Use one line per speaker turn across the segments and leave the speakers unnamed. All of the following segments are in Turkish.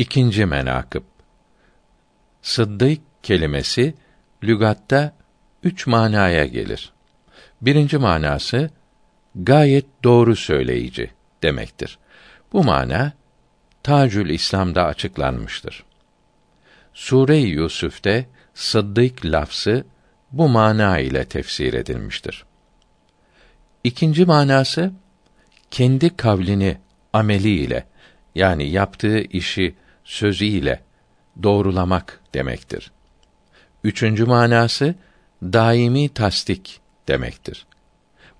İkinci menakıb Sıddık kelimesi lügatta üç manaya gelir. Birinci manası gayet doğru söyleyici demektir. Bu mana Tacül İslam'da açıklanmıştır. Sure-i Yusuf'te Sıddık lafzı bu mana ile tefsir edilmiştir. İkinci manası kendi kavlini ameliyle yani yaptığı işi sözüyle doğrulamak demektir. Üçüncü manası daimi tasdik demektir.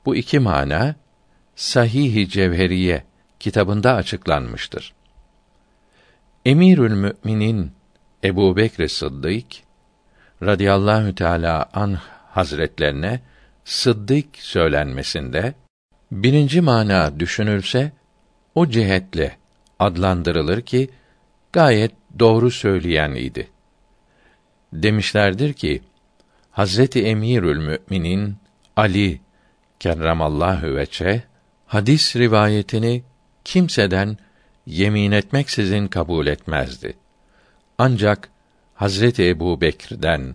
Bu iki mana Sahih-i Cevheriye kitabında açıklanmıştır. Emirül Müminin Ebu Bekr Sıddık radıyallahu teala an hazretlerine Sıddık söylenmesinde birinci mana düşünülse o cihetle adlandırılır ki gayet doğru söyleyen idi. Demişlerdir ki Hazreti Emirül Müminin Ali kerramallahu veçe hadis rivayetini kimseden yemin etmeksizin kabul etmezdi. Ancak Hazreti Ebu Bekir'den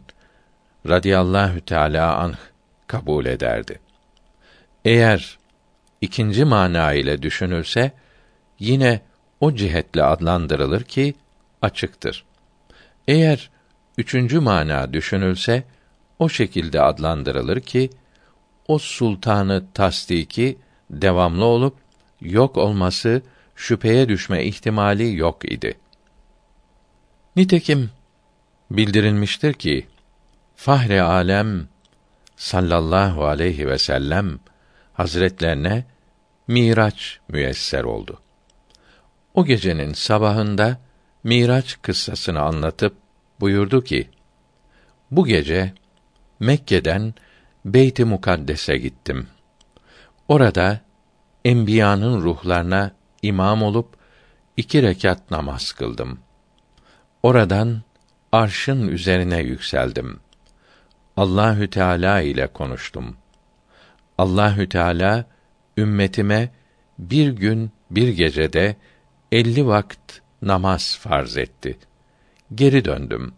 radıyallahu teala anh kabul ederdi. Eğer ikinci mana ile düşünülse yine o cihetle adlandırılır ki açıktır. Eğer üçüncü mana düşünülse o şekilde adlandırılır ki o sultanı tasdiki devamlı olup yok olması şüpheye düşme ihtimali yok idi. Nitekim bildirilmiştir ki Fahre alem sallallahu aleyhi ve sellem hazretlerine Miraç müyesser oldu. O gecenin sabahında Miraç kıssasını anlatıp buyurdu ki: Bu gece Mekke'den Beyt-i Mukaddes'e gittim. Orada enbiyanın ruhlarına imam olup iki rekat namaz kıldım. Oradan arşın üzerine yükseldim. Allahü Teala ile konuştum. Allahü Teala ümmetime bir gün bir gecede elli vakit namaz farz etti. Geri döndüm.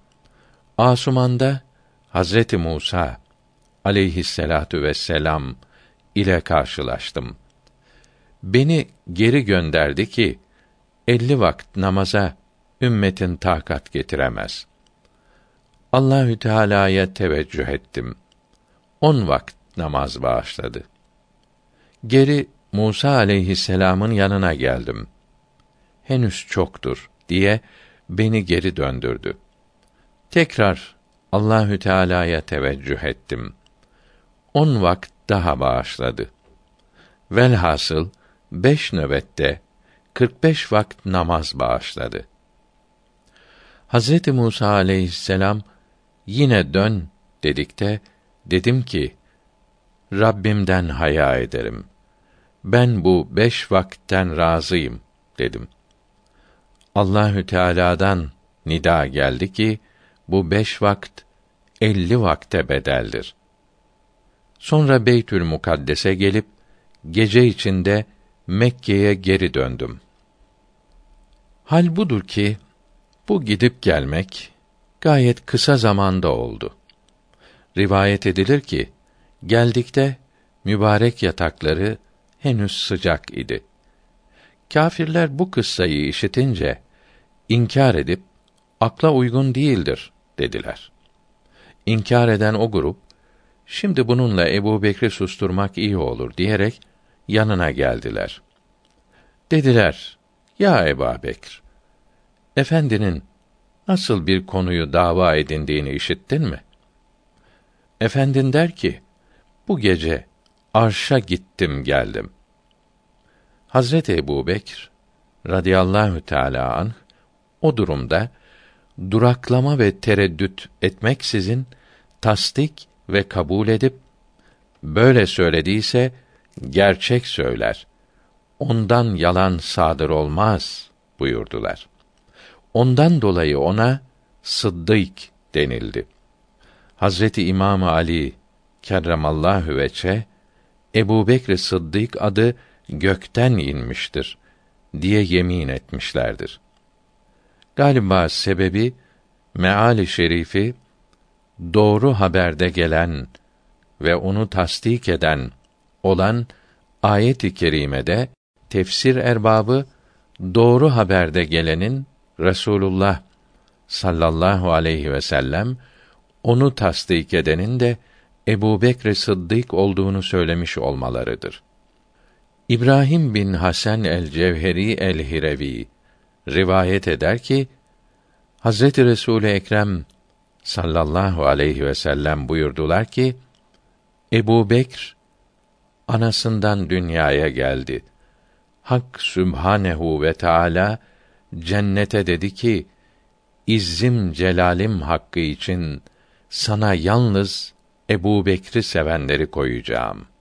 Asuman'da Hazreti Musa aleyhisselatu vesselam ile karşılaştım. Beni geri gönderdi ki elli vakit namaza ümmetin takat getiremez. Allahü Teala'ya teveccüh ettim. On vakit namaz bağışladı. Geri Musa aleyhisselamın yanına geldim. Henüz çoktur diye beni geri döndürdü. Tekrar Allahü Teala'ya teveccüh ettim. On vakit daha bağışladı. Velhasıl beş nöbette 45 vakit namaz bağışladı. Hazreti Musa aleyhisselam yine dön dedikte dedim ki Rabbimden haya ederim. Ben bu beş vakitten razıyım dedim. Allahü Teala'dan nida geldi ki bu beş vakt elli vakte bedeldir. Sonra Beytül Mukaddes'e gelip gece içinde Mekke'ye geri döndüm. Hal budur ki bu gidip gelmek gayet kısa zamanda oldu. Rivayet edilir ki geldikte mübarek yatakları henüz sıcak idi. Kâfirler bu kıssayı işitince inkar edip akla uygun değildir dediler. İnkar eden o grup şimdi bununla Ebu Bekri susturmak iyi olur diyerek yanına geldiler. Dediler, ya Ebu Bekr, efendinin nasıl bir konuyu dava edindiğini işittin mi? Efendin der ki, bu gece arşa gittim geldim. Hazreti Ebu Bekr, radıyallahu teâlâ anh, o durumda, duraklama ve tereddüt etmeksizin, tasdik ve kabul edip, böyle söylediyse, gerçek söyler. Ondan yalan sadır olmaz buyurdular. Ondan dolayı ona Sıddık denildi. Hazreti İmam Ali kerremallahu veçe Ebu Bekr Sıddık adı gökten inmiştir diye yemin etmişlerdir. Galiba sebebi meali şerifi doğru haberde gelen ve onu tasdik eden olan ayet-i kerimede tefsir erbabı doğru haberde gelenin Resulullah sallallahu aleyhi ve sellem onu tasdik edenin de Ebu Bekr Sıddık olduğunu söylemiş olmalarıdır. İbrahim bin Hasan el Cevheri el Hirevi rivayet eder ki Hazreti Resul Ekrem sallallahu aleyhi ve sellem buyurdular ki Ebu Bekr anasından dünyaya geldi. Hak Sübhanehu ve Teala cennete dedi ki: İzzim celalim hakkı için sana yalnız Ebu Bekri sevenleri koyacağım.''